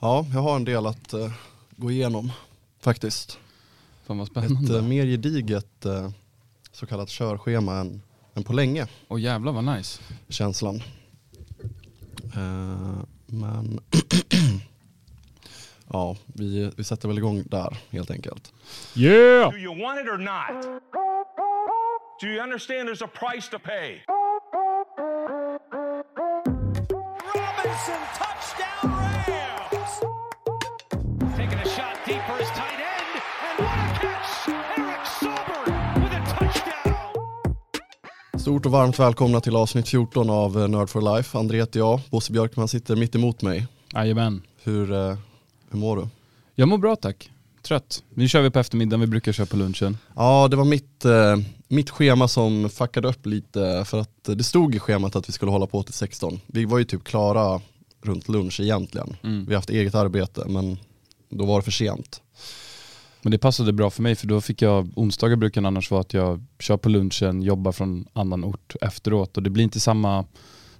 Ja, jag har en del att eh, gå igenom faktiskt. Fan vad Ett spännande. eh, mer gediget eh, så kallat körschema än, än på länge, Åh jävlar vad nice. känslan. Men ja, vi, vi sätter väl igång där helt enkelt. Yeah! Do you want it or not? Do you understand there's a price to pay? Robinson, Stort och varmt välkomna till avsnitt 14 av eh, Nerd for Life. André heter jag, Bosse Björkman sitter mitt emot mig. Jajamän. Hur, eh, hur mår du? Jag mår bra tack. Trött. Nu kör vi på eftermiddagen, vi brukar köra på lunchen. Ja, det var mitt, eh, mitt schema som fuckade upp lite för att det stod i schemat att vi skulle hålla på till 16. Vi var ju typ klara runt lunch egentligen. Mm. Vi har haft eget arbete men då var det för sent. Men det passade bra för mig för då fick jag, onsdagar brukar annars vara att jag kör på lunchen, jobbar från annan ort efteråt och det blir inte samma, när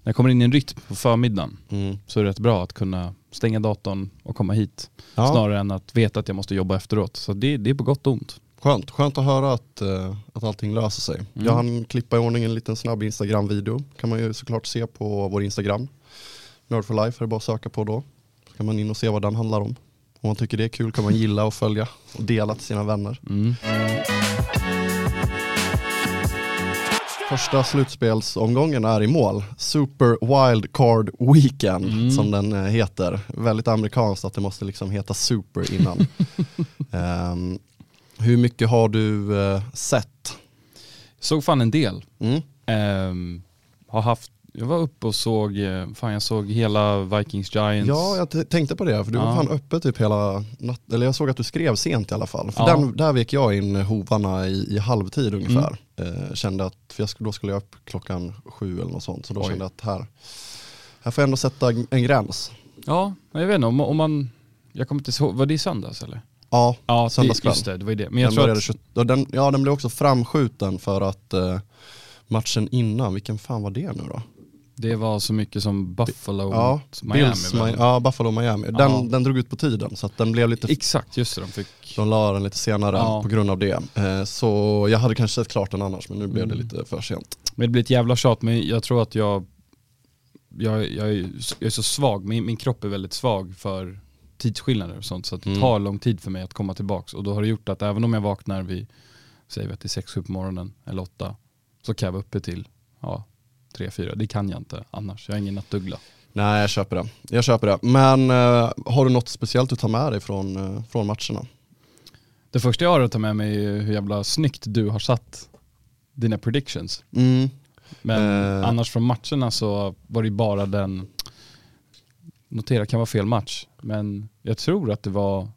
jag kommer in i en rytm på förmiddagen Mm. så är det rätt bra att kunna stänga datorn och komma hit. Ja, Snarare än att veta att jag måste jobba efteråt. Så det, det är på gott och ont. skönt. skönt att höra att, eh, att allting löser sig. Mm. Jag hann klippa i ordning en liten snabb Instagram-video. kan man ju såklart se på vår Instagram. Nerd for Life är det bara att söka på då. Så kan man in och se vad den handlar om. Om man tycker det är kul kan man gilla och följa och dela till sina vänner. Mm. Första slutspelsomgången är i mål. Super Wild Card Weekend Mm. som den eh, heter. Väldigt amerikanskt att det måste liksom heta Super innan. Ehm, hur mycket har du eh, sett? Såg fan en del. Mm? Ehm, har haft, jag var uppe och såg, eh, fan jag såg hela Vikings Giants. Ja, jag tänkte på det, för du var Ja. fan uppe typ hela natt, eller jag såg att du skrev sent i alla fall. För Ja. den, där vek jag in hovarna i, i halvtid ungefär. Mm. Eh, kände att, för jag, då skulle jag upp klockan sju eller något sånt, så då Oj. kände jag att här, här får jag ändå sätta en gräns. Ja, men jag vet inte om, om man, jag kommer inte ihåg, var det i söndags eller? Ja, Ja, det, Söndagskväll. just det, det var ju det. Men jag den tror att, 20, och den, ja den blev också framskjuten för att eh, matchen innan, vilken fan var det nu då? Det var så mycket som Buffalo Ja, Miami. Bills, väl? Ja, Buffalo Miami. Den, Ja. den drog ut på tiden så att den blev lite, Exakt, just det, de fick... de la den lite senare Ja. på grund av det. Eh, så jag hade kanske sett klart den annars men nu blev det Mm. lite för sent. Men det blir ett jävla tjat, men jag tror att jag, jag, jag, är, jag är så svag, min, min kropp är väldigt svag för tidsskillnader och sånt så att det Mm. tar lång tid för mig att komma tillbaks och då har det gjort att även om jag vaknar vid, säger vi att det är 6-7 på morgonen eller 8 så kan jag vara uppe till ja, 3-4, det kan jag inte annars, jag är ingen nattuggla. Nej jag köper det. Jag köper det. Men eh, har du något speciellt du tar med dig från, eh, från matcherna? Det första jag har att ta med mig är hur jävla snyggt du har satt dina predictions. Mm. Men Eh. annars från matcherna så var det bara den, notera kan vara fel match, men jag tror att det var,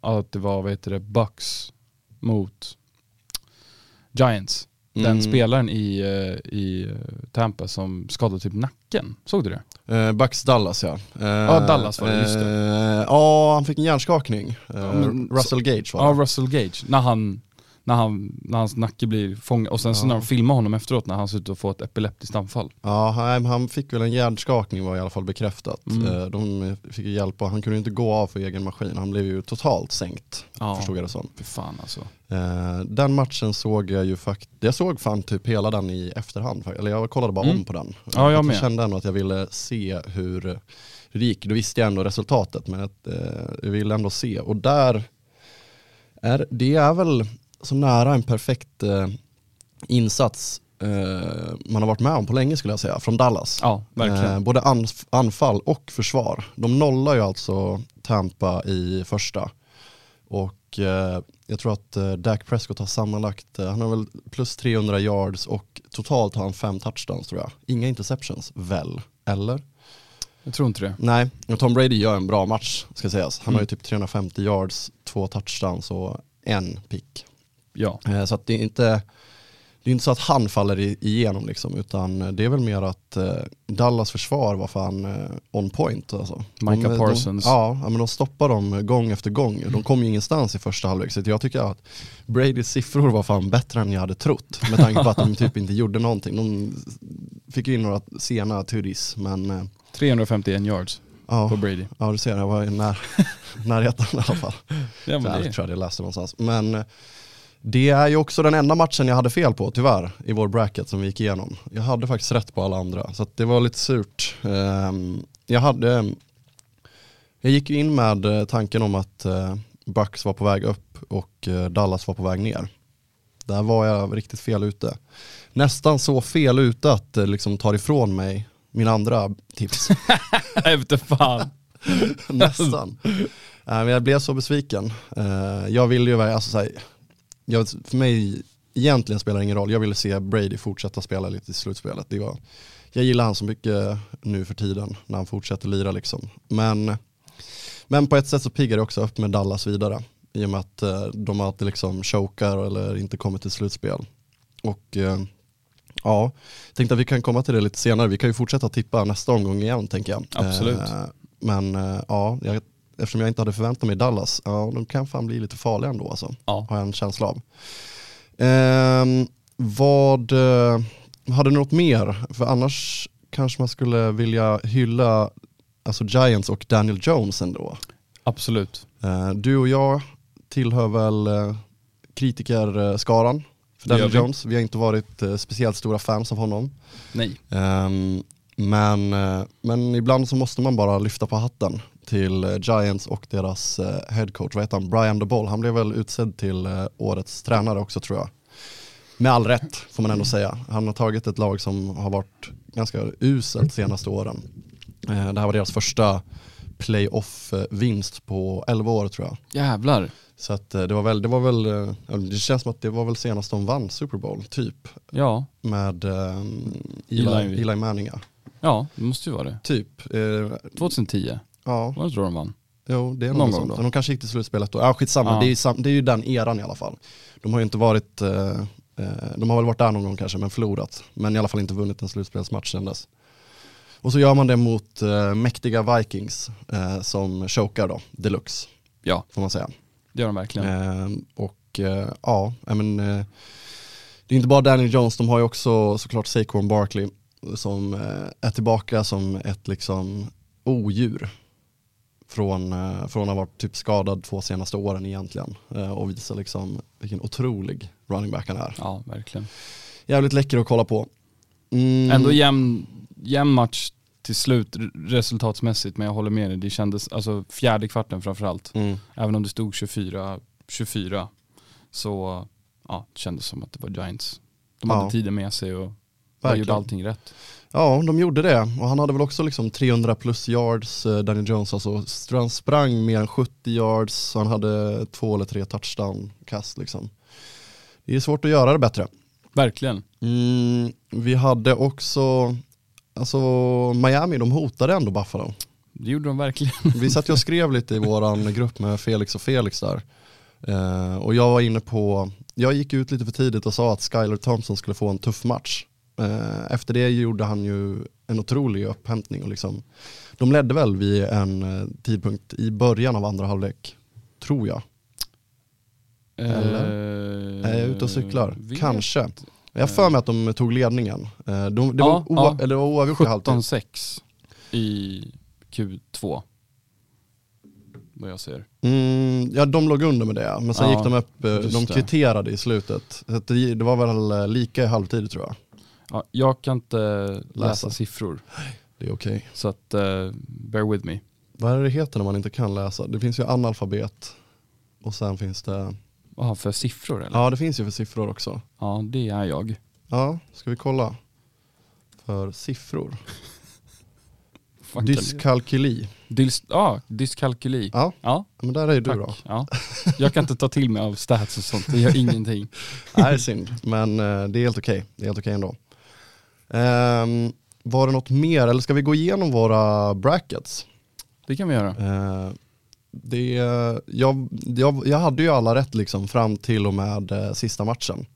att det var vad heter det, Bucks mot Giants. Den Mm. spelaren i, eh, i eh, Tampa som skadade typ nacken, såg du det? Eh, Bucks Dallas ja. Eh, Ja, Dallas var det, just det. Eh, ja, han fick en hjärnskakning. Eh, Russell Gage var Ja, det. Russell Gage, när, han, när, han, när hans nacke blir fångad och sen så Ja. när de filmar honom efteråt när han ser ut att få ett epileptiskt anfall. Ja, han, han fick väl en hjärnskakning var i alla fall bekräftat. Mm. Eh, de fick hjälp och han kunde inte gå av för egen maskin. Han blev ju totalt sänkt, Ja, förstod jag det som. för fan alltså. Eh, den matchen såg jag ju faktiskt, jag såg fan typ hela den i efterhand, eller jag kollade bara Mm. om på den. Ja, jag jag kände ändå att jag ville se hur, hur det gick. Då visste jag ändå resultatet, men att, eh, jag ville ändå se. Och där, är, det är väl så nära en perfekt eh, insats eh, man har varit med om på länge skulle jag säga, från Dallas. Ja, verkligen. Eh, både anf- anfall och försvar. De nollar ju alltså Tampa i första. Och eh, jag tror att eh, Dak Prescott har sammanlagt, han har väl plus 300 yards och totalt har han fem touchdowns tror jag. Inga interceptions, väl? Eller? Jag tror inte det. Nej, och Tom Brady gör en bra match ska sägas. Han har ju Mm. typ 350 yards, två touchdowns och en pick. Ja. Eh, Så att det är inte, det är inte så att han faller igenom liksom, utan det är väl mer att eh, Dallas försvar var fan eh, on point. Alltså. Micah de, Parsons. De, ja, men de stoppar dem gång efter gång. De kom ju ingenstans i första halvlek, så jag tycker att Bradys siffror var fan bättre än jag hade trott. Med tanke på att de typ inte gjorde någonting. De fick in några sena tuddies, men eh, 351 yards. Ja, på Brady. ja du ser, jag var i när, närheten i alla fall. Ja, Där tror jag det läste någonstans. Men det är ju också den enda matchen jag hade fel på, tyvärr, i vår bracket som vi gick igenom. Jag hade faktiskt rätt på alla andra, så det var lite surt. Ehm, Jag hade, jag gick ju in med eh, tanken om att eh, Bucks var på väg upp och eh, Dallas var på väg ner. Där var jag riktigt fel ute. Nästan så fel ute att det liksom tar ifrån mig mina andra tips. efter fan. Nästan. Eh, Men jag blev så besviken. Eh, Jag ville ju, alltså, så här, jag, för mig egentligen spelar det ingen roll. Jag ville se Brady fortsätta spela lite i slutspelet. Det var, jag gillar han så mycket nu för tiden när han fortsätter lira liksom. Men, men på ett sätt så piggar det också upp med Dallas vidare. I och med att eh, de alltid liksom chokar eller inte kommer till slutspel. Och eh, ja, tänkte att vi kan komma till det lite senare. Vi kan ju fortsätta tippa nästa omgång igen tänker jag. Absolut. Eh, Men eh, ja, jag, eftersom jag inte hade förväntat mig Dallas, ja de kan fan bli lite farliga ändå alltså. Ja. Har jag en känsla av. Ehm, vad, eh, hade ni något mer? För annars kanske man skulle vilja hylla alltså Giants och Daniel Jones ändå. Absolut. Eh, du och jag tillhör väl eh, kritikerskaran för Daniel. Jones. Vi har inte varit eh, speciellt stora fans av honom. Nej. Ehm, men, men ibland så måste man bara lyfta på hatten till eh, Giants och deras eh, headcoach, vad heter han, Brian DeBall. Han blev väl utsedd till eh, årets tränare också tror jag. Med all rätt får man ändå säga. Han har tagit ett lag som har varit ganska uselt senaste åren. Det här var deras första playoff-vinst på 11 år tror jag. Jävlar. Så att det var väl, det var väl, det känns som att det var väl senast de vann Super Bowl, typ. Ja, Med eh, Eli, Eli. Eli Manning ja. ja det måste ju vara det. Typ. Eh, 2010, ja, vad tror de vann? jo det är Någon någon gång då. De kanske gick till slutspelet då. Ja skitsamma, Ja. Det, är ju det är ju den eran i alla fall. De har ju inte varit, eh, eh, de har väl varit där någon gång kanske men förlorat. Men i alla fall inte vunnit en slutspelsmatch sedan dess. Och så gör man det mot eh, mäktiga Vikings eh, som chokar då, deluxe Ja, får man säga. det gör de verkligen. Eh, och eh, ja, men, eh, det är inte bara Daniel Jones, de har ju också såklart Saquon Barkley som är tillbaka som ett liksom odjur. Från, eh, från att ha varit typ skadad två senaste åren egentligen. Eh, och visar liksom vilken otrolig running back han är. Ja, verkligen. Jävligt läcker att kolla på. Mm, Ändå jämn, jämn match till slut resultatsmässigt, men jag håller med dig. Det kändes, alltså fjärde kvarten framförallt, mm, även om det stod 24-24, så ja, det kändes som att det var Giants. De Ja. hade tiden med sig och Verkligen. gjorde allting rätt. Ja, de gjorde det. Och han hade väl också liksom 300 plus yards, eh, Daniel Jones. Alltså, han sprang mer än 70 yards, han hade två eller tre touchdown-kast. Liksom. Det är svårt att göra det bättre. Verkligen. Mm, vi hade också, alltså Miami, de hotade ändå Buffalo. Det gjorde de verkligen. Vi satt och skrev lite i våran grupp med Felix och Felix där. Eh, och jag var inne på, jag gick ut lite för tidigt och sa att Skyler Thompson skulle få en tuff match. Eh, efter det gjorde han ju en otrolig upphämtning. Och liksom, de ledde väl vid en eh, tidpunkt i början av andra halvlek, tror jag. Eller? Eh, Är jag ute och cyklar? vet. Kanske. Jag för mig att de tog ledningen. De, det, var Ja, oa- ja. eller det var oavgjort i halvtid. 17-6 i Q2. Vad jag ser. Mm, ja de låg under med det, men sen Ja, gick de upp, de det. kvitterade i slutet. Så det, det var väl lika i halvtid tror jag. Ja, jag kan inte läsa, Läsa. siffror, Det är okej. så att uh, bear with me. Vad är det heter när man inte kan läsa? Det finns ju analfabet och sen finns det, Vad för siffror eller? ja det finns ju för siffror också. Ja, det är jag. Ja, ska vi kolla? För siffror. Dyskalkyli. Dys, ja, dyskalkyli. Ja, Ja, men där är du tack. då. Ja. Jag kan inte ta till mig av stats och sånt, det gör ingenting. Nej, synd. Men eh, det är helt okej. Det är helt okej ändå. Ehm, var det något mer, eller ska vi gå igenom våra brackets? Det kan vi göra. Eh, det, jag, jag, jag hade ju alla rätt liksom fram till och med eh, sista matchen.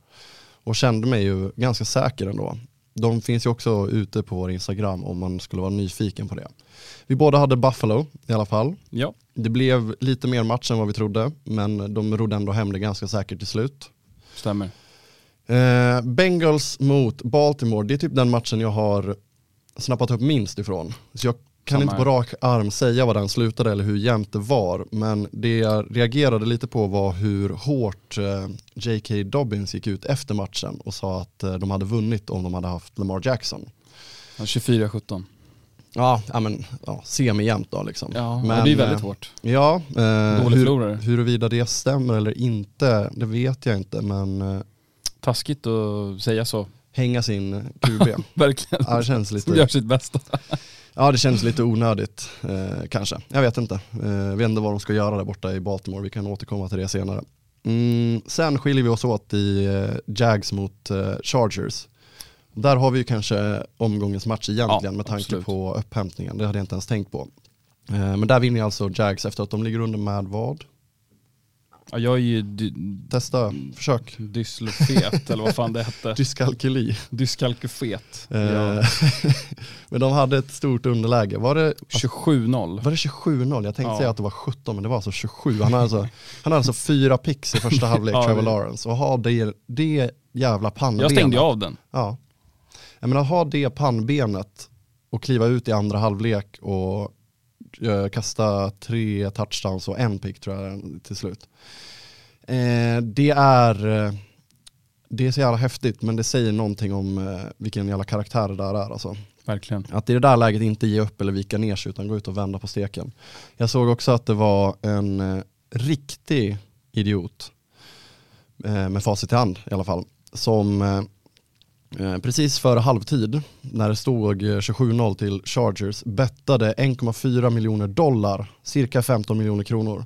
Och kände mig ju ganska säker ändå. De finns ju också ute på vår Instagram om man skulle vara nyfiken på det. Vi båda hade Buffalo i alla fall. Ja, Det blev lite mer match än vad vi trodde, men de rodde ändå hem det ganska säkert till slut. stämmer. Eh, Bengals mot Baltimore, det är typ den matchen jag har snappat upp minst ifrån. Så jag kan Samma inte på rak arm säga vad den slutade eller hur jämnt det var, men det jag reagerade lite på var hur hårt eh, J.K. Dobbins gick ut efter matchen och sa att eh, de hade vunnit om de hade haft Lamar Jackson. Ja, 24-17. Ja, ja men ja, semi-jämnt då liksom. Ja, men, det är väldigt eh, hårt. Ja, eh, Dålig hur, förlorare. huruvida det stämmer eller inte, det vet jag inte, men eh, Taskigt att säga så. hänga sin QB, Verkligen. ja, det känns Som lite... gör sitt bästa. Ja det känns lite onödigt eh, kanske. Jag vet inte. Eh, vet inte vad de ska göra där borta i Baltimore. Vi kan återkomma till det senare. Mm, sen skiljer vi oss åt i eh, Jags mot eh, Chargers. Där har vi ju kanske omgångens match egentligen Ja, med tanke absolut. på upphämtningen. Det hade jag inte ens tänkt på. Eh, men där vinner alltså Jags efter att de ligger under med vad? Ja, jag är ju dy- Testa, försök. dyslofet eller vad fan det hette. Dyskalkyli. Dyskalkufet. Eh, Ja. men de hade ett stort underläge. Var det 27-0. Var det 27-0? Jag tänkte Ja. säga att det var 17 men det var alltså 27. Han hade alltså, han hade alltså fyra picks i första halvlek, Ja, Trevor det- Lawrence. Och ha det, det jävla pannbenet. Jag stängde ju av den. Ja. Jag menar ha det pannbenet och kliva ut i andra halvlek och eh, kasta tre touchdowns och en pick tror jag till slut. Eh, det är eh, det är så jävla häftigt men det säger någonting om eh, vilken jävla karaktär det där är alltså. Verkligen. Att i det där läget inte ge upp eller vika ner sig utan gå ut och vända på steken. Jag såg också att det var en riktig idiot, med facit i hand i alla fall, som precis före halvtid, när det stod eh, 27-0 till Chargers, bettade 1,4 miljoner dollar, cirka 15 miljoner kronor,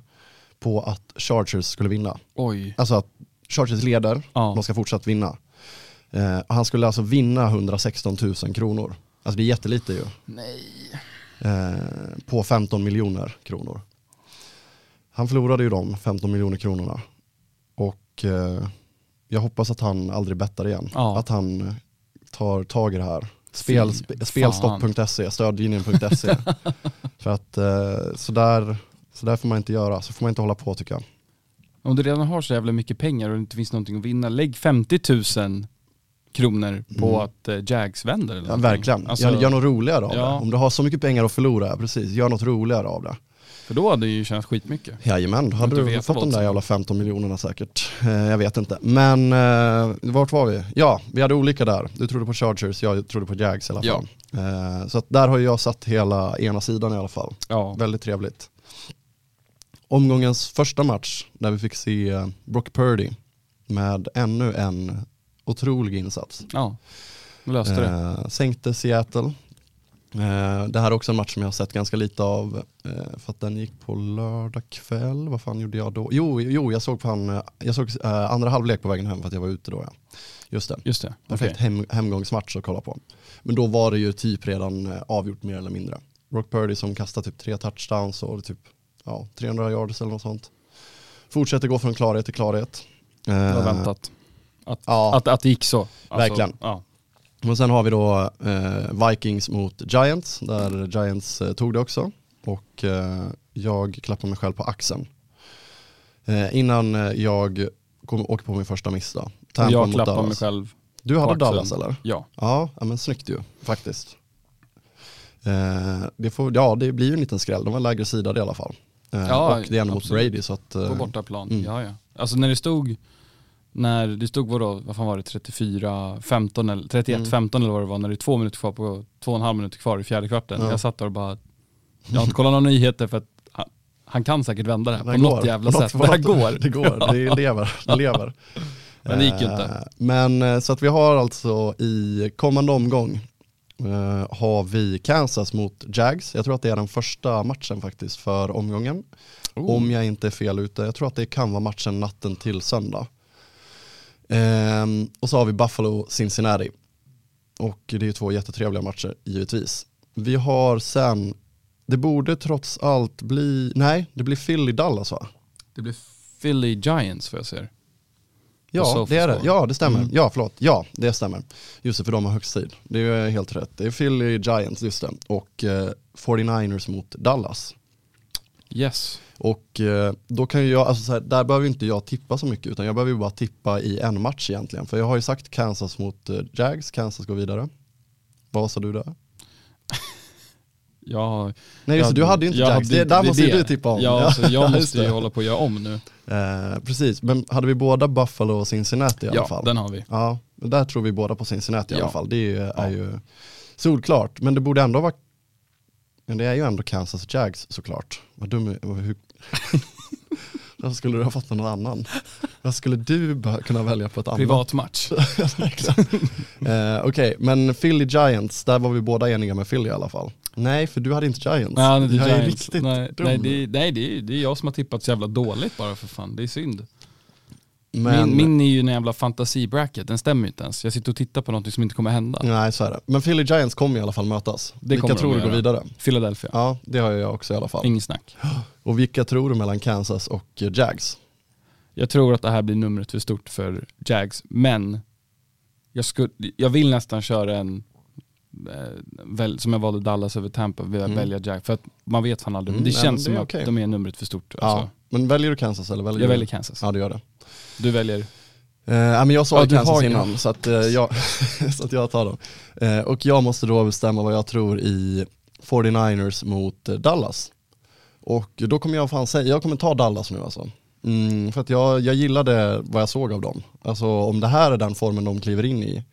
på att Chargers skulle vinna. Oj. Alltså att Chargers leder, Ja. de ska fortsatt vinna. Eh, han skulle alltså vinna 116 000 kronor. Alltså det är jättelite ju. Nej. Eh, på 15 miljoner kronor. Han förlorade ju de 15 miljoner kronorna. Och eh, jag hoppas att han aldrig bettar igen. Ja. Att han tar tag i det här. Spel, sp- spelstopp.se, stödlinjen.se. För att eh, sådär, sådär får man inte göra, så får man inte hålla på tycker jag. Om du redan har så jävla mycket pengar och det inte finns någonting att vinna, lägg 50 000 kronor på Mm. att eh, Jags vänder. Eller Ja, verkligen, Alltså, gör, gör något roligare av Ja. det. Om du har så mycket pengar att förlora, precis, gör något roligare av det. För då hade det ju känts skitmycket. Jajamän, då hade du fått de där jävla 15 miljonerna säkert. Eh, jag vet inte. Men eh, vart var vi? Ja, vi hade olika där. Du trodde på Chargers, jag trodde på Jags i alla Ja. fall. Eh, så där har jag satt hela ena sidan i alla fall. Ja. Väldigt trevligt. Omgångens första match där vi fick se eh, Brock Purdy med ännu en otrolig insats. Ja, löste det. Eh, sänkte Seattle. Eh, det här är också en match som jag har sett ganska lite av eh, för att den gick på lördag kväll. Vad fan gjorde jag då? Jo, jo jag såg, fan, eh, jag såg andra halvlek på vägen hem för att jag var ute då. Ja. Just det, Just det. perfekt Okej. hem, hemgångsmatch att kolla på. Men då var det ju typ redan avgjort mer eller mindre. Brock Purdy som kastar typ tre touchdowns och typ ja, 300 yards eller något sånt. Fortsätter gå från klarhet till klarhet. Det var väntat. Att, Ja. att, att det gick så. Alltså, Verkligen. Ja. Och sen har vi då eh, Vikings mot Giants, där Giants eh, tog det också. Och eh, jag klappar mig själv på axeln. Eh, innan eh, jag kom, åker på min första miss då. Tampa jag klappar mig Dallas. själv. Du hade axeln. Dallas eller? Ja. Ja, men snyggt ju faktiskt. Eh, det, får, ja, det blir ju en liten skräll, de var lägre sida i alla fall. Ja, och det är ändå mot. Brady så att... På bortaplan. mm. Ja, ja. Alltså när det stod, när det stod vadå, vad fan var det, 34, 15 eller 31, Mm. 15 eller vad det var, när det är två minuter kvar på, två och en halv minuter kvar i fjärde kvarten. Ja. Jag satt där och bara, jag har inte kollat några nyheter för att han, han kan säkert vända det här på det något går. jävla något- sätt. det här går. Det går, det lever. Det lever. Men det gick ju Eh, inte. Men eh, så att vi har alltså i kommande omgång eh, har vi Kansas mot Jags. Jag tror att det är den första matchen faktiskt för omgången. Oh. Om jag inte är fel ute. Jag tror att det kan vara matchen natten till söndag. Ehm, och så har vi Buffalo Cincinnati. Och det är ju två jättetrevliga matcher givetvis. Vi har sen, det borde trots allt bli, nej det blir Philly Dallas va? Det blir Philly Giants för jag ser. Ja, det är det. Ja, det stämmer. Mm. Ja, förlåt. Ja, det stämmer. Just det, för de har högst tid. Det är helt rätt. Det är Philly Giants, just det. Och eh, 49ers mot Dallas. Yes. Och eh, då kan ju jag, alltså så här, där behöver inte jag tippa så mycket utan jag behöver bara tippa i en match egentligen. För jag har ju sagt Kansas mot eh, Jags, Kansas går vidare. Vad sa du där? jag, Nej just jag- du hade ju inte jag Jags, hade det, där det- måste det. du tippa om. Ja, så jag måste ju hålla på att göra om nu. Eh, precis, men hade vi båda Buffalo och Cincinnati i alla Ja, fall? den har vi. Ja, där tror vi båda på Cincinnati i Ja. alla fall. Det är ju, är Ja. ju solklart, men det borde ändå vara men det är ju ändå Kansas Jags såklart. Vad dum vad- hur... Varför skulle du ha fått någon annan? Vad skulle du kunna välja på ett annat? Privatmatch. Eh, Okej, men Philly Giants, där var vi båda eniga med Philly i alla fall. Nej, för du hade inte Giants. Nej, är jag inte är Giants. riktigt nej, dum. nej, det, är- nej det, är, det är jag som har tippat så jävla dåligt bara för fan. Det är synd. Men, Min, min är ju en jävla fantasibracket, den stämmer ju inte ens. Jag sitter och tittar på något som inte kommer hända. Nej, så är det. Men Philly Giants kommer i alla fall mötas. Det Vilka tror du går vidare? Philadelphia, Ja, det har jag också i alla fall. ingen snack. Och vilka tror du mellan Kansas och Jags? Jag tror att det här blir numret för stort för Jags, men jag, skulle, jag vill nästan köra en, eh, väl, som jag valde Dallas över Tampa, vill jag Mm. välja Jags. För att man vet fan aldrig, Mm, men det nej, känns men det som att de är numret för stort. Ja, Alltså. men väljer du Kansas eller väljer Jag du? väljer Kansas. Ja, du gör det. Du väljer? Ja, men jag sa Ja, ju Kansas innan, så att, eh, jag, så att jag tar dem. Eh, och jag måste då bestämma vad jag tror i 49ers mot Dallas. Och då kommer jag fan säga, jag kommer ta Dallas nu alltså. Mm, för att jag, jag gillade vad jag såg av dem. Alltså om det här är den formen de kliver in i,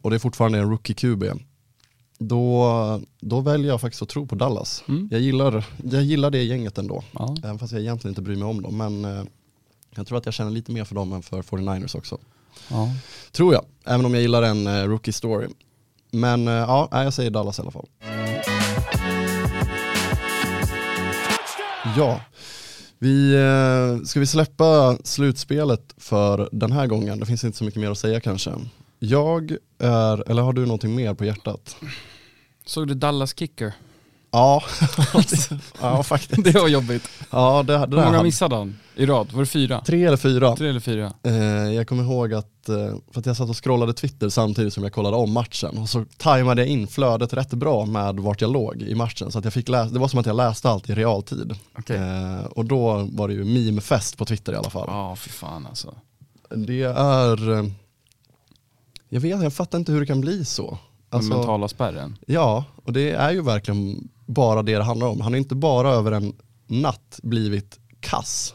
och det är fortfarande en rookie QB, då, då väljer jag faktiskt att tro på Dallas. Mm. Jag, gillar, jag gillar det gänget ändå. Ja. Även fast jag egentligen inte bryr mig om dem. Men jag tror att jag känner lite mer för dem än för 49ers också. ja. Tror jag, även om jag gillar en eh, rookie story. Men eh, ja, jag säger Dallas i alla fall. Ja, vi, eh, ska vi släppa slutspelet för den här gången? Det finns inte så mycket mer att säga kanske. Jag är, eller har du någonting mer på hjärtat? Såg du Dallas kicker? Ja, ja faktiskt. det var jobbigt. Ja, det, det Hur många hade, missade han i rad? Var det fyra? tre eller fyra. Tre eller fyra? Eh, jag kommer ihåg att, eh, för att jag satt och scrollade Twitter samtidigt som jag kollade om matchen och så tajmade jag in flödet rätt bra med vart jag låg i matchen så att jag fick läsa, det var som att jag läste allt i realtid. Okej. Eh, och då var det ju meme-fest på Twitter i alla fall. Ja, fy fan alltså. Det är, eh, jag vet, jag fattar inte hur det kan bli så. Den Alltså, mentala spärren. ja, och det är ju verkligen bara det det handlar om. Han har inte bara över en natt blivit kass.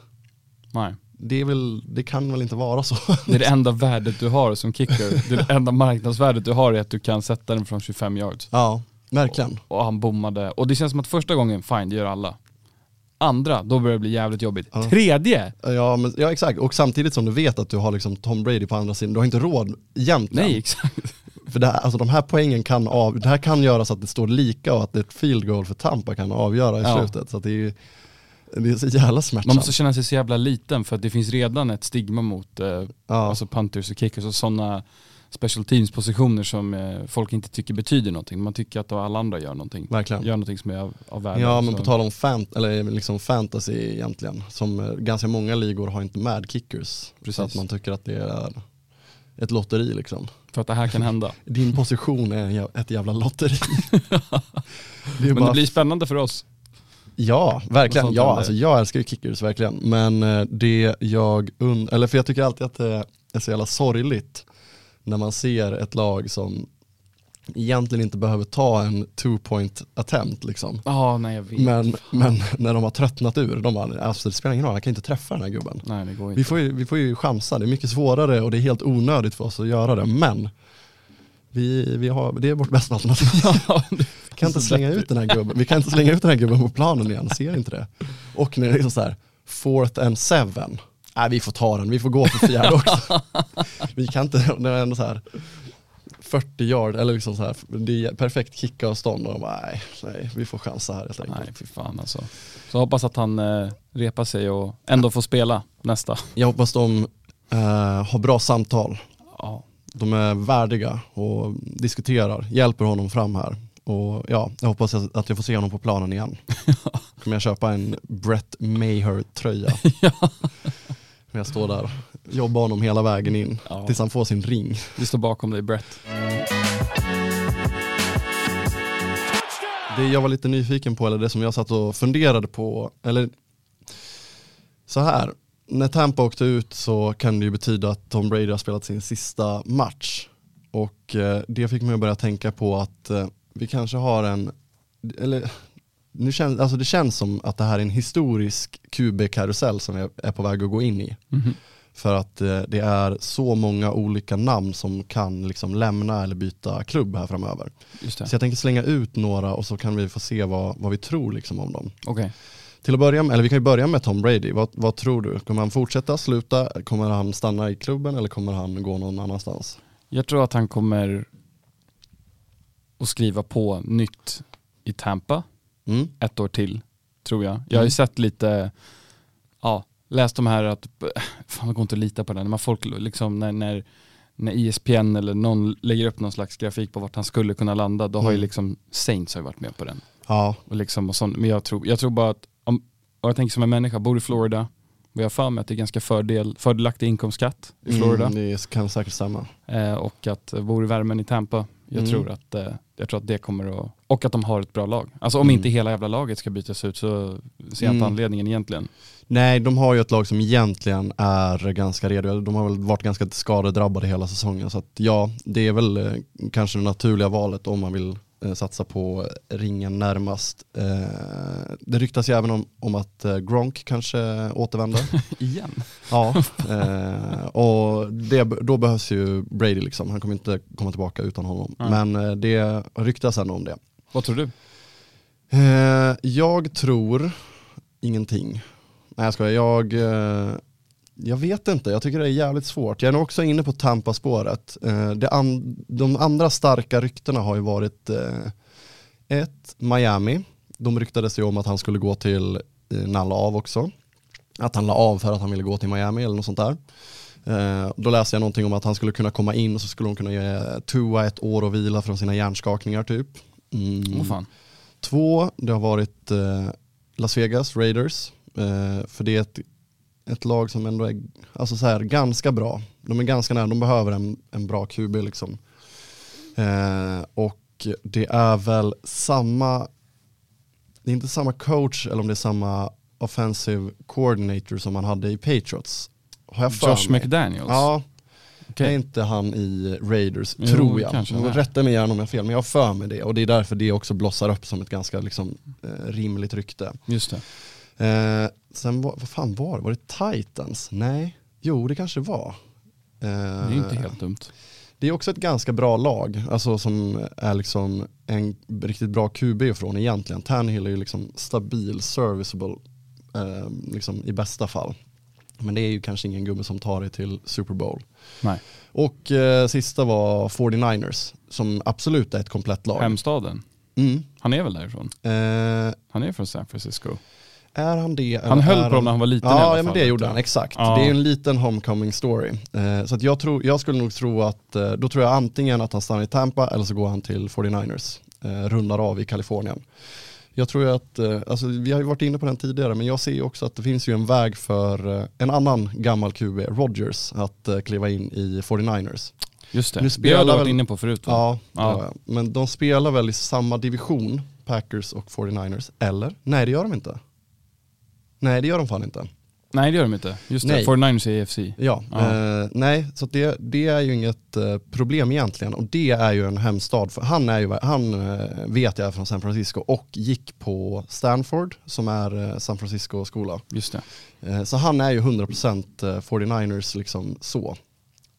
Nej. Det, väl, det kan väl inte vara så. Det är det enda värdet du har som kicker. Det, det enda marknadsvärdet du har är att du kan sätta den från 25 yards. ja, verkligen. Och han bommade. Och det känns som att första gången, fine, det gör alla. Andra, då börjar det bli jävligt jobbigt. Ja. Tredje! Ja, men, ja exakt, och samtidigt som du vet att du har liksom Tom Brady på andra sidan, du har inte råd egentligen. Nej, exakt. För det här, alltså de här poängen kan av, det här kan göra så att det står lika och att ett field goal för Tampa kan avgöra i Ja. slutet. Så det är ju det är så jävla smärtsamt. Man måste känna sig så jävla liten för att det finns redan ett stigma mot eh, ja. alltså punters och kickers och sådana special teams positioner som eh, folk inte tycker betyder någonting. Man tycker att alla andra gör någonting. Verkligen. Gör någonting som är av, av värde. Ja men Så- på tal om fan, eller liksom fantasy egentligen, som eh, ganska många ligor har inte med kickers. Så Precis. att man tycker att det är ett lotteri liksom. För att det här kan hända. Din position är ett jävla lotteri. det Men bara det blir spännande för oss. Ja, verkligen. Ja, alltså jag älskar ju kickers verkligen. Men eh, det jag und- eller för jag tycker alltid att det är så jävla sorgligt när man ser ett lag som egentligen inte behöver ta en two point attempt liksom. Ja, nej jag vet. Men, men när de har tröttnat ur, de bara, alltså det spelar ingen roll, jag kan inte träffa den här gubben. Nej det går Vi får, ju, vi får ju chansa, det är mycket svårare och det är helt onödigt för oss att göra det, men vi, vi har, det är vårt bästa alternativ. Vi kan inte slänga ut den här gubben, vi kan inte slänga ut den här gubben på planen igen, ser inte det? Och när det är liksom så här, fourth and seven, nej vi får ta den, vi får gå för fjärde också. Vi kan inte, det är ändå så här 40 yard, eller liksom så här, det är perfekt kickavstånd och de bara, nej, nej, vi får chansa här helt enkelt. Nej fy fan alltså. Så hoppas att han eh, repar sig och ändå får spela nästa. Jag hoppas de eh, har bra samtal, Ja. de är värdiga och diskuterar, hjälper honom fram här. Och ja, jag hoppas att jag får se honom på planen igen. Kommer jag köpa en Brett Maher-tröja. När jag står där, jobbar honom hela vägen in Ja. tills han får sin ring. Vi står bakom dig Brett. Det jag var lite nyfiken på, eller det som jag satt och funderade på, eller så här. När Tampa åkte ut så kan det ju betyda att Tom Brady har spelat sin sista match. Och eh, det fick mig att börja tänka på att eh, vi kanske har en eller nu känns, alltså det känns som att det här är en historisk QB-karusell som vi är på väg att gå in i. Mhm. För att eh, det är så många olika namn som kan liksom lämna eller byta klubb här framöver. Så jag tänker slänga ut några och så kan vi få se vad, vad vi tror liksom om dem. Okej. Till att börja med, eller vi kan ju börja med Tom Brady. Vad, vad tror du? Kommer han fortsätta, sluta? Kommer han stanna i klubben eller kommer han gå någon annanstans? Jag tror att han kommer att skriva på nytt i Tampa Mm. ett år till, tror jag. Jag har ju Mm. sett lite, ja, läst de här att, fan det går inte att lita på den, men folk liksom när, när, när E ESPN eller någon lägger upp någon slags grafik på vart han skulle kunna landa, då har ju Mm. liksom Saints har varit med på den. Ja, Och liksom och sånt. Men jag tror, jag tror bara att, om, och jag tänker som en människa, bor i Florida, och jag har för mig att det är ganska fördel, fördelaktig inkomstskatt i Florida. Mm, det kan säkert stämma. Eh, och att eh, bor i värmen i Tampa. Jag, Mm. tror att, eh, jag tror att det kommer att, och att de har ett bra lag. Alltså om Mm. inte hela jävla laget ska bytas ut så ser jag inte Mm. anledningen egentligen. Nej, de har ju ett lag som egentligen är ganska redo. De har väl varit ganska skadedrabbade hela säsongen. Så att ja, det är väl eh, kanske det naturliga valet om man vill satsa på ringen närmast. Eh, det ryktas ju även om, om att eh, Gronk kanske återvänder. Igen? ja, eh, och det, då behövs ju Brady liksom. Han kommer inte komma tillbaka utan honom. Nej. Men eh, det ryktas ändå om det. Vad tror du? Eh, jag tror ingenting. Nej jag skojar, jag, eh, jag vet inte, jag tycker det är jävligt svårt. Jag är nog också inne på Tampa-spåret. Eh, an, de andra starka ryktena har ju varit eh, ett, Miami. De ryktades ju om att han skulle gå till eh, när han la av också. Att han la av för att han ville gå till Miami eller något sånt där. Då läste jag någonting om att han skulle kunna komma in och så skulle de kunna ge Tua ett år och vila från sina hjärnskakningar typ. Mm. Fan. Två, det har varit Las Vegas Raiders. För det är ett, ett lag som ändå är alltså så här, ganska bra. De är ganska nära, de behöver en, en bra QB liksom. Eh, och det är väl samma, det är inte samma coach eller om det är samma offensive coordinator som man hade i Patriots. Har jag Josh mig. McDaniels? Ja, Okej. är inte han i Raiders, Jo, tror jag. är. Rätta mig gärna om jag har fel, men jag har för mig det. Och det är därför det också blossar upp som ett ganska liksom, eh, rimligt rykte. Just det. Eh, sen var, vad fan var det? Var det Titans? Nej, jo det kanske var. Eh, Det är inte helt dumt. det är också ett ganska bra lag, alltså som är liksom en riktigt bra QB från egentligen. Tannehill är ju liksom stabil, serviceable, eh, liksom i bästa fall. Men det är ju kanske ingen gubbe som tar det till Super Bowl. Nej. Och eh, sista var 49ers, som absolut är ett komplett lag. Hemstaden. Mm. Han är väl därifrån? Eh, Han är från San Francisco. Är han det? Han höll på dem när han var liten i alla Ja, ja fall, men det gjorde han, exakt. Ja. Det är ju en liten homecoming story. Eh, så att jag, tror, jag skulle nog tro att, eh, då tror jag antingen att han stannar i Tampa eller så går han till 49ers. Eh, rundar av i Kalifornien. Jag tror att, eh, alltså vi har ju varit inne på den tidigare, men jag ser ju också att det finns ju en väg för eh, en annan gammal QB, Rodgers, att eh, kliva in i 49ers. Just det. Nu det har spelar du varit väl- inne på förut va? Ja, Ja. men de spelar väl i samma division, Packers och 49ers, eller? Nej det gör de inte. Nej det gör de fan inte. Nej det gör de inte. Just det. Nej. 49ers är AFC. Ja. Eh, nej, så det, det är ju inget eh, problem egentligen och det är ju en hemstad. För han, är ju, han eh, vet jag är från San Francisco och gick på Stanford som är eh, San Francisco skola. Just det. Så han är ju 100% eh, 49ers liksom så.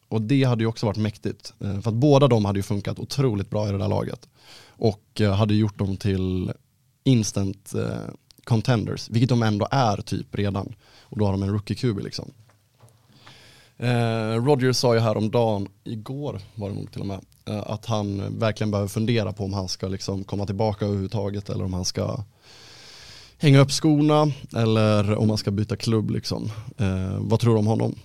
Och det hade ju också varit mäktigt. För att båda de hade ju funkat otroligt bra i det där laget. Och hade gjort dem till instant contenders, vilket de ändå är typ redan. Och då har de en rookie QB liksom. Eh, Rodgers sa ju häromdagen, igår var det nog till och med, eh, att han verkligen behöver fundera på om han ska liksom komma tillbaka överhuvudtaget eller om han ska hänga upp skorna eller om han ska byta klubb liksom. Eh, vad tror du om honom?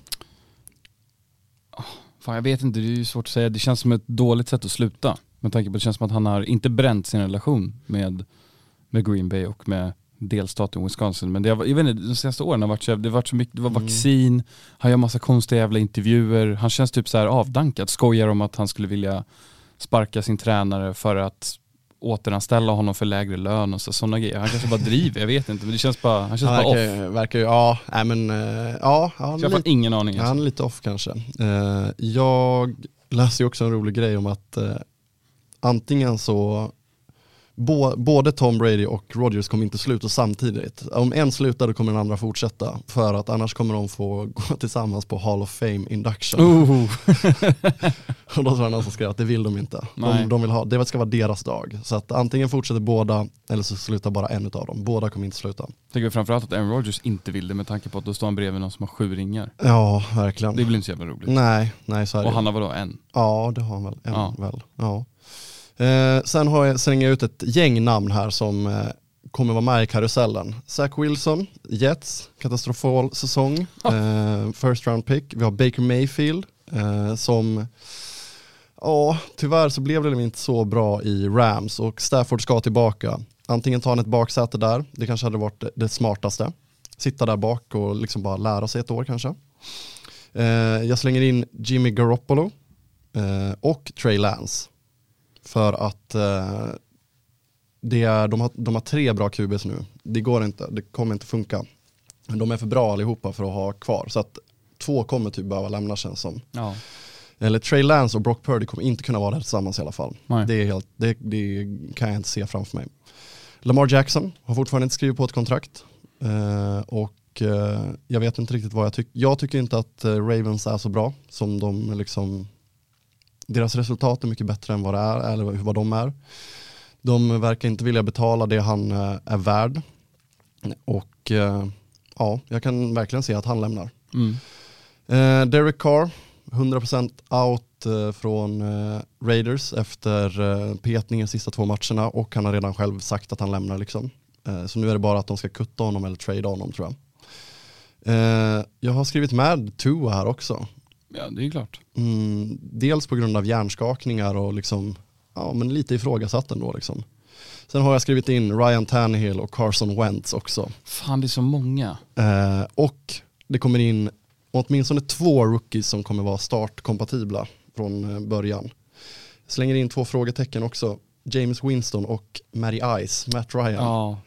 Fan jag vet inte, det är ju svårt att säga. Det känns som ett dåligt sätt att sluta. Med tanke på att det känns som att han har inte bränt sin relation med, med Green Bay och med delstaten Wisconsin. Men det jag vet inte, de senaste åren har varit så, det har varit så mycket, det var Mm. vaccin, han gör massa konstiga jävla intervjuer, han känns typ så här avdankad, skojar om att han skulle vilja sparka sin tränare för att återanställa honom för lägre lön och så, sådana grejer. Han kanske bara driver, jag vet inte, men det känns bara, han känns Han bara off. verkar, verkar ju, ja, nej men, eh, ja, han jag har ingen aning. Alltså. han är lite off kanske. Eh, jag läste ju också en rolig grej om att eh, antingen så Bå, både Tom Brady och Rodgers kommer inte sluta samtidigt. Om en slutar då kommer den andra fortsätta. För att annars kommer de få gå tillsammans på Hall of Fame induction. Oh. Och då var det någon som skrev att det vill de inte. De, de vill ha, det ska vara deras dag. Så att antingen fortsätter båda eller så slutar bara en av dem. Båda kommer inte sluta. Tänker framförallt att Aaron Rodgers inte vill det med tanke på att då står han bredvid någon som har sju ringar. Ja, verkligen. Det blir inte så jävla roligt. Nej, nej så är det Och han har vadå, en? Ja, det har han väl. En, Ja. väl. Ja. Eh, sen har jag, slänger jag ut ett gäng namn här som eh, kommer vara med i karusellen. Zach Wilson, Jets, katastrofal säsong, eh, first round pick. Vi har Baker Mayfield som, ja tyvärr så blev det inte så bra i Rams och Stafford ska tillbaka. Antingen tar han ett baksäte där, det kanske hade varit det, smartaste. Sitta där bak och liksom bara lära sig ett år kanske. Jag slänger in Jimmy Garoppolo och Trey Lance. För att eh, det är, de, har, de har tre bra QBs nu. Det går inte, det kommer inte funka. Men de är för bra allihopa för att ha kvar. Så att två kommer typ behöva lämna känns som. Ja. Eller Trey Lance och Brock Purdy kommer inte kunna vara där tillsammans i alla fall. Nej. Det, är helt, det, det kan jag inte se framför mig. Lamar Jackson har fortfarande inte skrivit på ett kontrakt. Eh, och eh, jag vet inte riktigt vad jag tycker. Jag tycker inte att eh, Ravens är så bra som de liksom deras resultat är mycket bättre än vad det är, eller vad de är. De verkar inte vilja betala det han eh, är värd. Och eh, ja, jag kan verkligen se att han lämnar. Mm. Eh, Derek Carr, 100% out från Raiders efter petningen sista två matcherna och han har redan själv sagt att han lämnar liksom. Så nu är det bara att de ska kutta honom eller trade honom tror jag. Jag har skrivit med Tua här också. Ja, det är klart. Mm, dels på grund av hjärnskakningar och liksom, ja, men lite ifrågasatt ändå. Liksom. Sen har jag skrivit in Ryan Tannehill och Carson Wentz också. Fan, det är så många. Eh, och det kommer in åtminstone två rookies som kommer vara startkompatibla från eh, början. Jag slänger in två frågetecken också. James Winston och Matty Ice, Matt Ryan. Ja.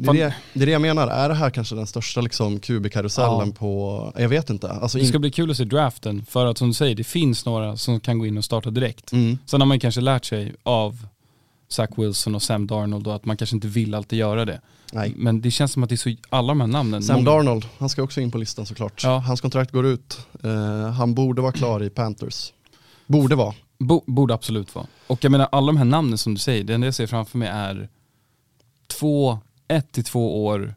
Det, är det, det är det jag menar, är det här kanske den största liksom, QB-karusellen Ja. på, jag vet inte. Alltså Det ska in, bli kul att se draften för att som du säger, det finns några som kan gå in och starta direkt. mm, Sen har man kanske lärt sig av Zach Wilson och Sam Darnold då att man kanske inte vill alltid göra det. nej. Men det känns som att det är så, alla de här namnen. Sam många- Darnold, han ska också in på listan såklart. Ja. Hans kontrakt går ut. Eh, han borde vara klar i Panthers. Borde vara. Bo, borde absolut vara. Och jag menar alla de här namnen som du säger, det enda jag ser framför mig är två, ett till två år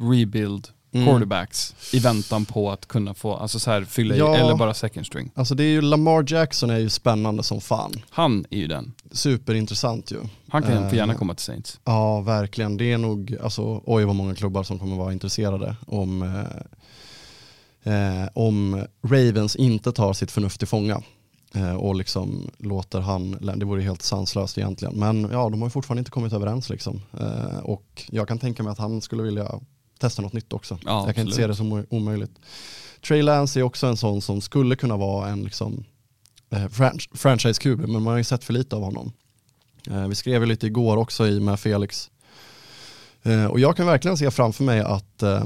rebuild Mm. quarterbacks i väntan på att kunna få, alltså så här fylla Ja. i, eller bara second string. Alltså det är ju Lamar Jackson är ju spännande som fan. Han är ju den. Superintressant ju. Han kan Eh, få gärna komma till Saints. Ja, verkligen. Det är nog, alltså, oj vad många klubbar som kommer vara intresserade om, eh, eh, om Ravens inte tar sitt förnuft till fånga. Eh, och liksom låter han, det vore helt sanslöst egentligen. Men ja, de har ju fortfarande inte kommit överens liksom. Eh, och jag kan tänka mig att han skulle vilja testa något nytt också. Ja, jag kan inte se det som omöjligt. Trey Lance är också en sån som skulle kunna vara en liksom, eh, franch- franchise-QB, men man har ju sett för lite av honom. Eh, vi skrev ju lite igår också i med Felix. Eh, och jag kan verkligen se framför mig att eh,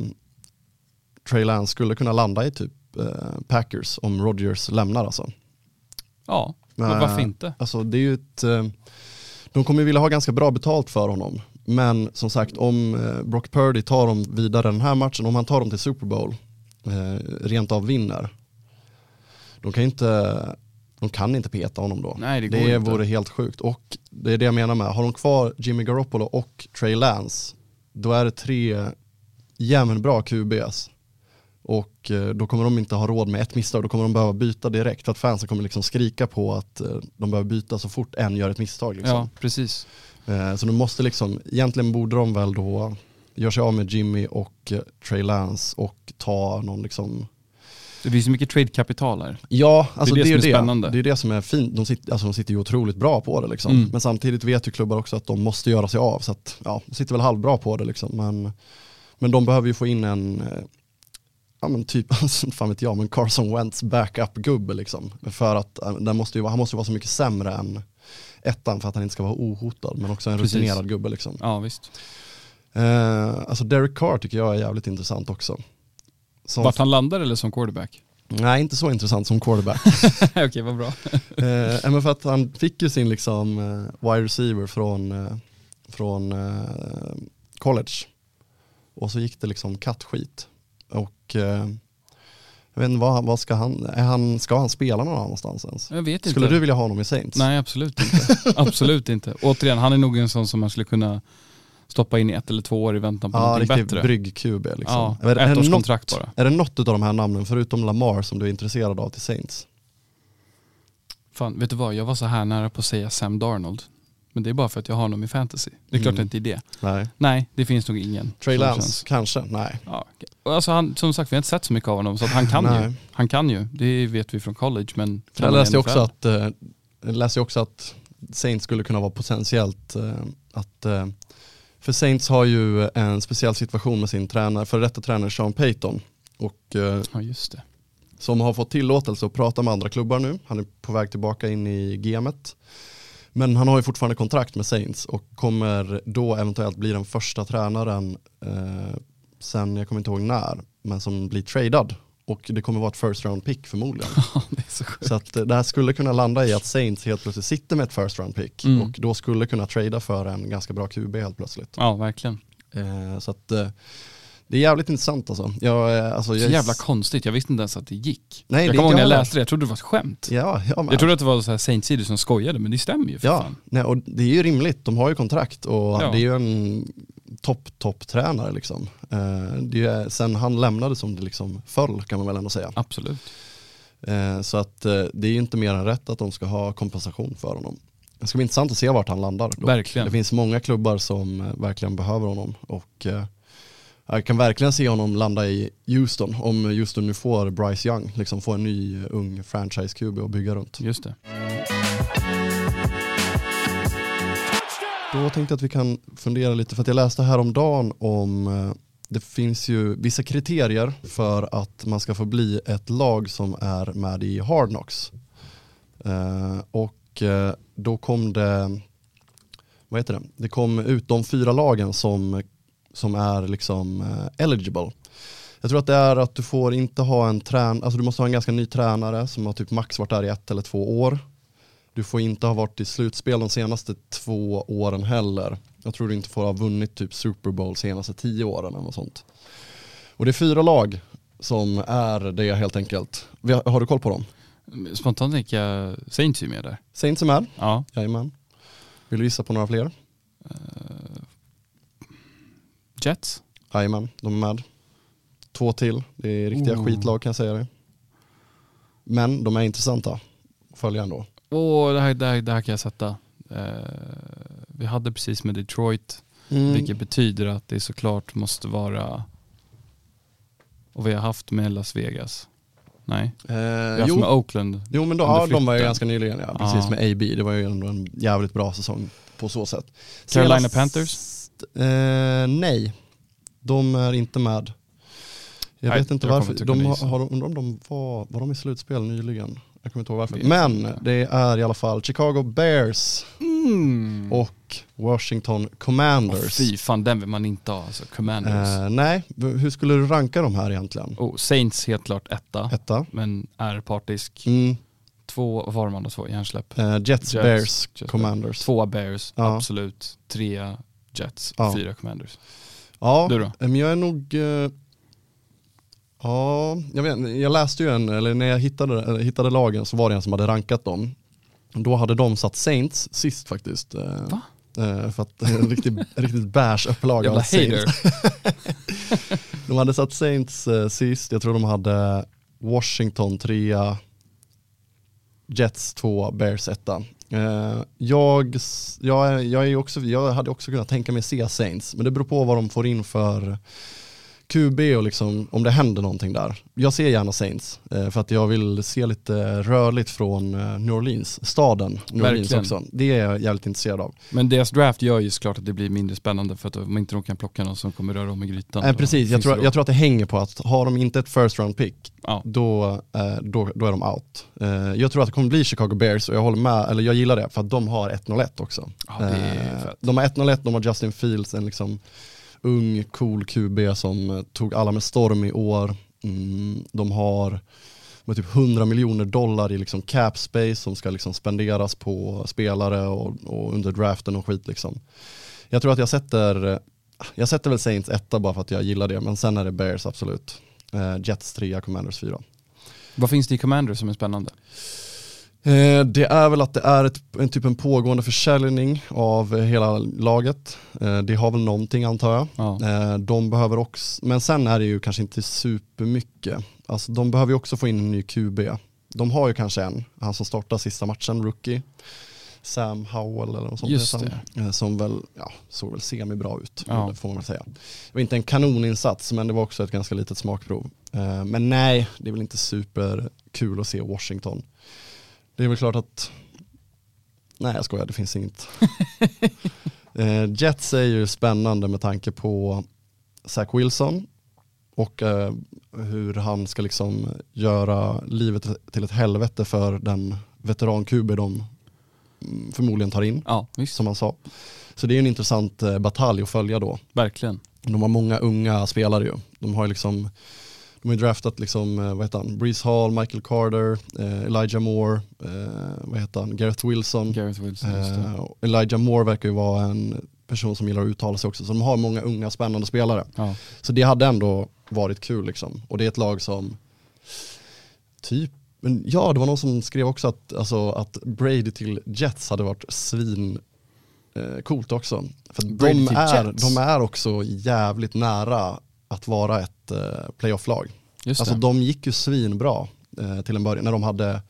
Trey Lance skulle kunna landa i typ eh, Packers om Rodgers lämnar alltså. Ja, Men, varför inte? Alltså det är ju ett, eh, de kommer ju vilja ha ganska bra betalt för honom. Men som sagt om eh, Brock Purdy tar dem vidare den här matchen, om han tar dem till Super Bowl, eh, rent av vinner, de kan inte, de kan inte peta honom då. Nej, det går det inte. vore helt sjukt. Och det är det jag menar med, har de kvar Jimmy Garoppolo och Trey Lance, då är det tre jämnbra QBs. Och eh, då kommer de inte ha råd med ett misstag, då kommer de behöva byta direkt. För att fansen kommer liksom skrika på att eh, de behöver byta så fort en gör ett misstag. Liksom. Ja, precis. Eh, Så de måste liksom, egentligen borde de väl då göra sig av med Jimmy och Trey Lance och ta någon liksom Det finns så mycket trade-kapital här. Ja, alltså det det, som är är ju det. spännande. Det är det som är fint. De sitter, alltså de sitter ju otroligt bra på det liksom. Mm. Men samtidigt vet ju klubbar också att de måste göra sig av. Så att, ja, de sitter väl halvbra på det liksom. Men, men de behöver ju få in en, ja men typ, alltså, fan vet jag, men Carson Wentz backup-gubbe liksom. För att eh, den måste ju, han måste ju vara så mycket sämre än ettan för att han inte ska vara ohotad. Men också en Precis. rutinerad gubbe liksom. Ja, visst. Eh, alltså Derek Carr tycker jag är jävligt intressant också. Som Vart han landar eller som quarterback? Nej, inte så intressant som quarterback. Okej, vad bra. eh, men för att han fick ju sin liksom eh, wide receiver från, eh, från eh, college. Och så gick det liksom kattskit. Och eh, jag vet inte, vad, vad ska han, är han, ska han spela någon annanstans ens? Jag vet inte. Skulle du vilja ha honom i Saints? Nej, absolut inte. absolut inte. Återigen, han är nog en sån som man skulle kunna stoppa in i ett eller två år i väntan på Ja, någonting riktig bättre. brygg-QB liksom. Ja, är, är, det något, bara. är det något av de här namnen, förutom Lamar, som du är intresserad av till Saints? Fan, vet du vad? Jag var så här nära på att säga Sam Darnold. Men det är bara för att jag har honom i fantasy. Det är klart Mm. det inte är det. Nej. Nej, det finns nog ingen. Trey Lance, kanske? Nej. Ja. Alltså han, som sagt, vi har inte sett så mycket av honom så att han kan ju. Han kan ju, det vet vi från college men... kan Jag läste också att, eh, läste också att Saints skulle kunna vara potentiellt eh, att eh, för Saints har ju en speciell situation med sin tränare, för detta tränare Sean Payton och eh, Ja just det. som har fått tillåtelse att prata med andra klubbar nu. Han är på väg tillbaka in i gamet. Men han har ju fortfarande kontrakt med Saints och kommer då eventuellt bli den första tränaren eh, sen, jag kommer inte ihåg när, men som blir tradad. Och det kommer vara ett first round pick förmodligen. Så. Så att det här skulle kunna landa i att Saints helt plötsligt sitter med ett first round pick Mm. och då skulle kunna trada för en ganska bra QB helt plötsligt. Ja, verkligen. Eh, så att eh, det är jävligt intressant alltså. Jag, eh, alltså Så jag, jävla konstigt, jag visste inte ens att det gick. Nej, jag kommer ihåg när jag läste det, jag trodde det var ett skämt. Ja, jag. Jag trodde att det var så här Saints-sidor som skojade, men det stämmer ju för Ja, fan. nej, och det är ju rimligt. De har ju kontrakt och Ja. det är ju en topp, topp tränare liksom. Eh, det är ju, sen han lämnade som det liksom föll kan man väl ändå säga. Absolut. Eh, så att eh, det är ju inte mer än rätt att de ska ha kompensation för honom. Det ska bli intressant att se vart han landar. Verkligen. Det finns många klubbar som eh, verkligen behöver honom och eh, jag kan verkligen se honom landa i Houston om Houston nu får Bryce Young, liksom få en ny ung franchise-QB att bygga runt. Just det. Då tänkte jag att vi kan fundera lite, för att jag läste häromdagen om eh, det finns ju vissa kriterier för att man ska få bli ett lag som är med i Hard Knocks. Eh, och eh, då kom det, vad heter det, det kom ut de fyra lagen som, som är liksom eh, eligible. Jag tror att det är att du får inte ha en trän, alltså du måste ha en ganska ny tränare som har typ max varit där i ett eller två år. Du får inte ha varit i slutspel de senaste två åren heller. Jag tror du inte får ha vunnit typ Super Bowl senaste tio åren eller något sånt. Och det är fyra lag som är det helt enkelt. Har, har du koll på dem? Spontant tänker jag Saints är med där. Saints är med, Ja. jajamän. Vill du gissa på några fler? Jets? Jajamän, de är med. Två till, det är riktiga Oh. skitlag kan jag säga det. Men de är intressanta, följa ändå. Åh, det här, det, här, det här kan jag sätta. Eh, vi hade precis med Detroit, Mm. vilket betyder att det såklart måste vara och vi har haft med Las Vegas. Nej, Eh, vi har haft jo, med Oakland. jo men då, ja, de var ju ganska nyligen, ja, precis Ja. med AB. Det var ju ändå en jävligt bra säsong på så sätt. Carolina Senast- Panthers? Eh, nej, de är inte med. Jag Nej, vet inte jag varför. De har, har, undrar om de var, var de i slutspel nyligen? Jag kommer inte ihåg varför. Men det är i alla fall Chicago Bears Mm. och Washington Commanders. fy fan, den vill man inte ha. Alltså, Commanders. Eh, nej, hur skulle du ranka de här egentligen? Oh, Saints helt klart etta, Etta. men är partisk. Mm, Två, vad var de andra två? Hjärnsläpp. eh, Jets, Jets, Bears, Jets, Commanders. Två Bears, Ja. absolut. Tre Jets, Ja. fyra Commanders. Ja, Du då? eh, men jag är nog... eh, ja, jag, vet, jag läste ju en, eller när jag hittade, eller hittade lagen så var det en som hade rankat dem. Då hade de satt Saints sist faktiskt. eh, Va? eh, För att en riktigt, riktigt bärs upplaga av Saints. De hade satt Saints eh, sist, jag tror de hade Washington trea, Jets två, Bears etta. Eh, jag, jag, jag, är också, jag hade också kunnat tänka mig se Saints, men det beror på vad de får in för QB och liksom, om det händer någonting där. Jag ser gärna Saints, eh, för att jag vill se lite rörligt från eh, New Orleans, staden New Orleans också. Det är jag jävligt intresserad av. Men deras draft gör ju såklart att det blir mindre spännande för att om inte de kan plocka någon som kommer röra om i grytan. Då precis, jag tror, jag tror att det hänger på att har de inte ett first round pick, Ja. då, eh, då, då är de out. Eh, jag tror att det kommer bli Chicago Bears och jag håller med, eller jag gillar det för att de har 1-0-1 också. Ja, Eh, de har 1-0-1, de har Justin Fields, en liksom ung cool QB som eh, tog alla med storm i år. Mm, de har med typ 100 miljoner dollar i liksom cap space som ska liksom spenderas på spelare och, och under draften och skit liksom. Jag tror att jag sätter, eh, jag sätter väl Saints etta bara för att jag gillar det, men sen är det Bears absolut. Eh, Jets 3, Commanders 4. Vad finns det i Commanders som är spännande? Eh, det är väl att det är ett, en typ en pågående försäljning av hela laget. Eh, det har väl någonting antar jag. Ja. Eh, de behöver också, men sen är det ju kanske inte supermycket. Alltså de behöver ju också få in en ny QB. De har ju kanske en, han som startar sista matchen, rookie. Sam Howell eller något sånt Just. Eh, Som väl, ja, såg väl semi-bra ut, Ja. det får man väl säga. Det var inte en kanoninsats, men det var också ett ganska litet smakprov. Men nej, det är väl inte superkul att se Washington. Det är väl klart att, nej jag skojar, det finns inget. Eh, Jets är ju spännande med tanke på Zach Wilson och eh, hur han ska liksom göra livet till ett helvete för den veteran-QB de mm, förmodligen tar in, Ja, som han sa. Så det är en intressant eh, batalj att följa då. Verkligen. De har många unga spelare ju. De har ju liksom de har draftat liksom, eh, vad heter han, Breeze Hall, Michael Carter, eh, Elijah Moore, eh, vad heter han, Gareth Wilson. Gareth Wilson. Eh, Elijah Moore verkar ju vara en person som gillar att uttala sig också. Så de har många unga spännande spelare. Ja. Så det hade ändå varit kul liksom. Och det är ett lag som typ, men ja det var någon som skrev också att, alltså, att Brady till Jets hade varit svin eh, coolt också. För Brady de är, Jets. de är också jävligt nära att vara ett eh, playoff-lag. Alltså det. de gick ju svinbra eh, till en början när de hade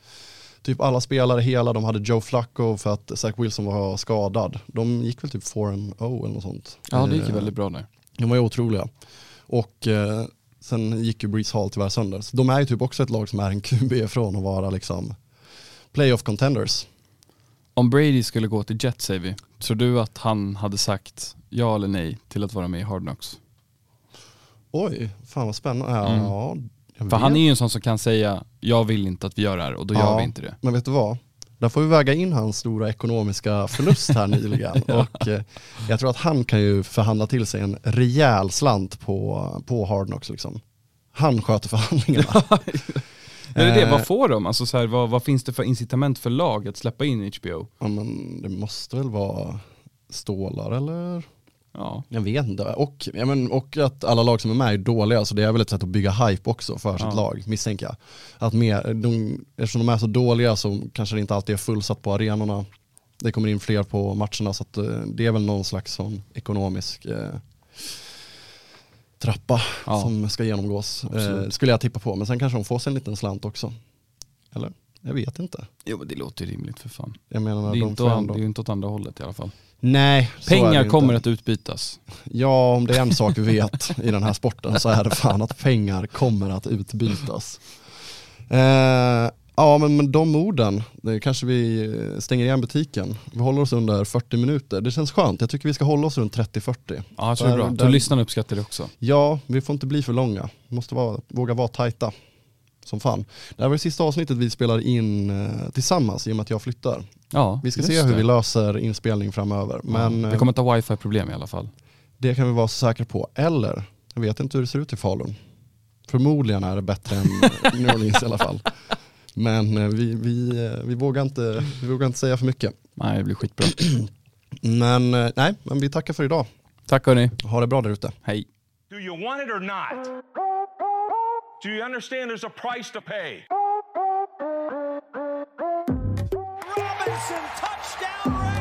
typ alla spelare hela, de hade Joe Flacco för att Zach Wilson var skadad. De gick väl typ 4-0 eller något sånt. Ja, det gick ju Eh, väldigt bra där. de var ju otroliga. Och sen gick ju Breeze Hall tyvärr sönder. Så de är ju typ också ett lag som är en QB från att vara liksom playoff contenders. Om Brady skulle gå till Jets säger vi, tror du att han hade sagt ja eller nej till att vara med i Hard Knocks? Oj, fan vad spännande. Ja, Mm. jag För vet. han är ju en sån som kan säga jag vill inte att vi gör det här och då gör Ja. vi inte det. Men vet du vad? Där får vi väga in hans stora ekonomiska förlust här nyligen. Och eh, jag tror att han kan ju förhandla till sig en rejäl slant på, på Hard Knocks liksom. Han sköter förhandlingarna. Är det det, Eh, vad får de? Alltså så här, vad, vad finns det för incitament för lag att släppa in HBO? Ja, men det måste väl vara stålar eller? Ja, Jag vet inte. Och, ja, men, och att alla lag som är med är dåliga, så det är väl ett sätt att bygga hype också för sitt Ja. lag, misstänker jag. Att mer, de, eftersom de är så dåliga så kanske det inte alltid är fullsatt på arenorna. Det kommer in fler på matcherna så att, eh, det är väl någon slags sån ekonomisk eh, trappa Ja. som ska genomgås. Eh, skulle jag tippa på, men sen kanske de får sig en liten slant också. Eller? Jag vet inte. jo men det låter ju rimligt för fan. Jag menar, Det är, de inte, det är ju inte åt andra hållet i alla fall. Nej, Pengar kommer att utbytas. Ja, om det är en sak vi vet i den här sporten så är det fan att pengar kommer att utbytas. Eh, ja, men med de orden, det kanske vi stänger igen butiken. Vi håller oss under 40 minuter. Det känns skönt. Jag tycker vi ska hålla oss runt 30-40. Ja, jag tror det är bra. Så lyssnarna uppskattar det också. Ja, vi får inte bli för långa. Vi måste vara, våga vara tajta. Som fan. Det här var det sista avsnittet vi spelar in eh, tillsammans i och med att jag flyttar. Ja, Vi ska se hur det. vi löser inspelning framöver. Men ja, vi kommer inte ha wifi-problem i alla fall. Det kan vi vara så säkra på. Eller, jag vet inte hur det ser ut i Falun. Förmodligen är det bättre än New Orleans i alla fall. Men eh, vi, vi, eh, vi, vågar inte, vi vågar inte säga för mycket. Nej, det blir skitbra. Men eh, nej, men vi tackar för idag. Tack hörni. Ha det bra där ute. Hej. Do you want it or not? Do you understand there's a price to pay? Robinson, touchdown Rams!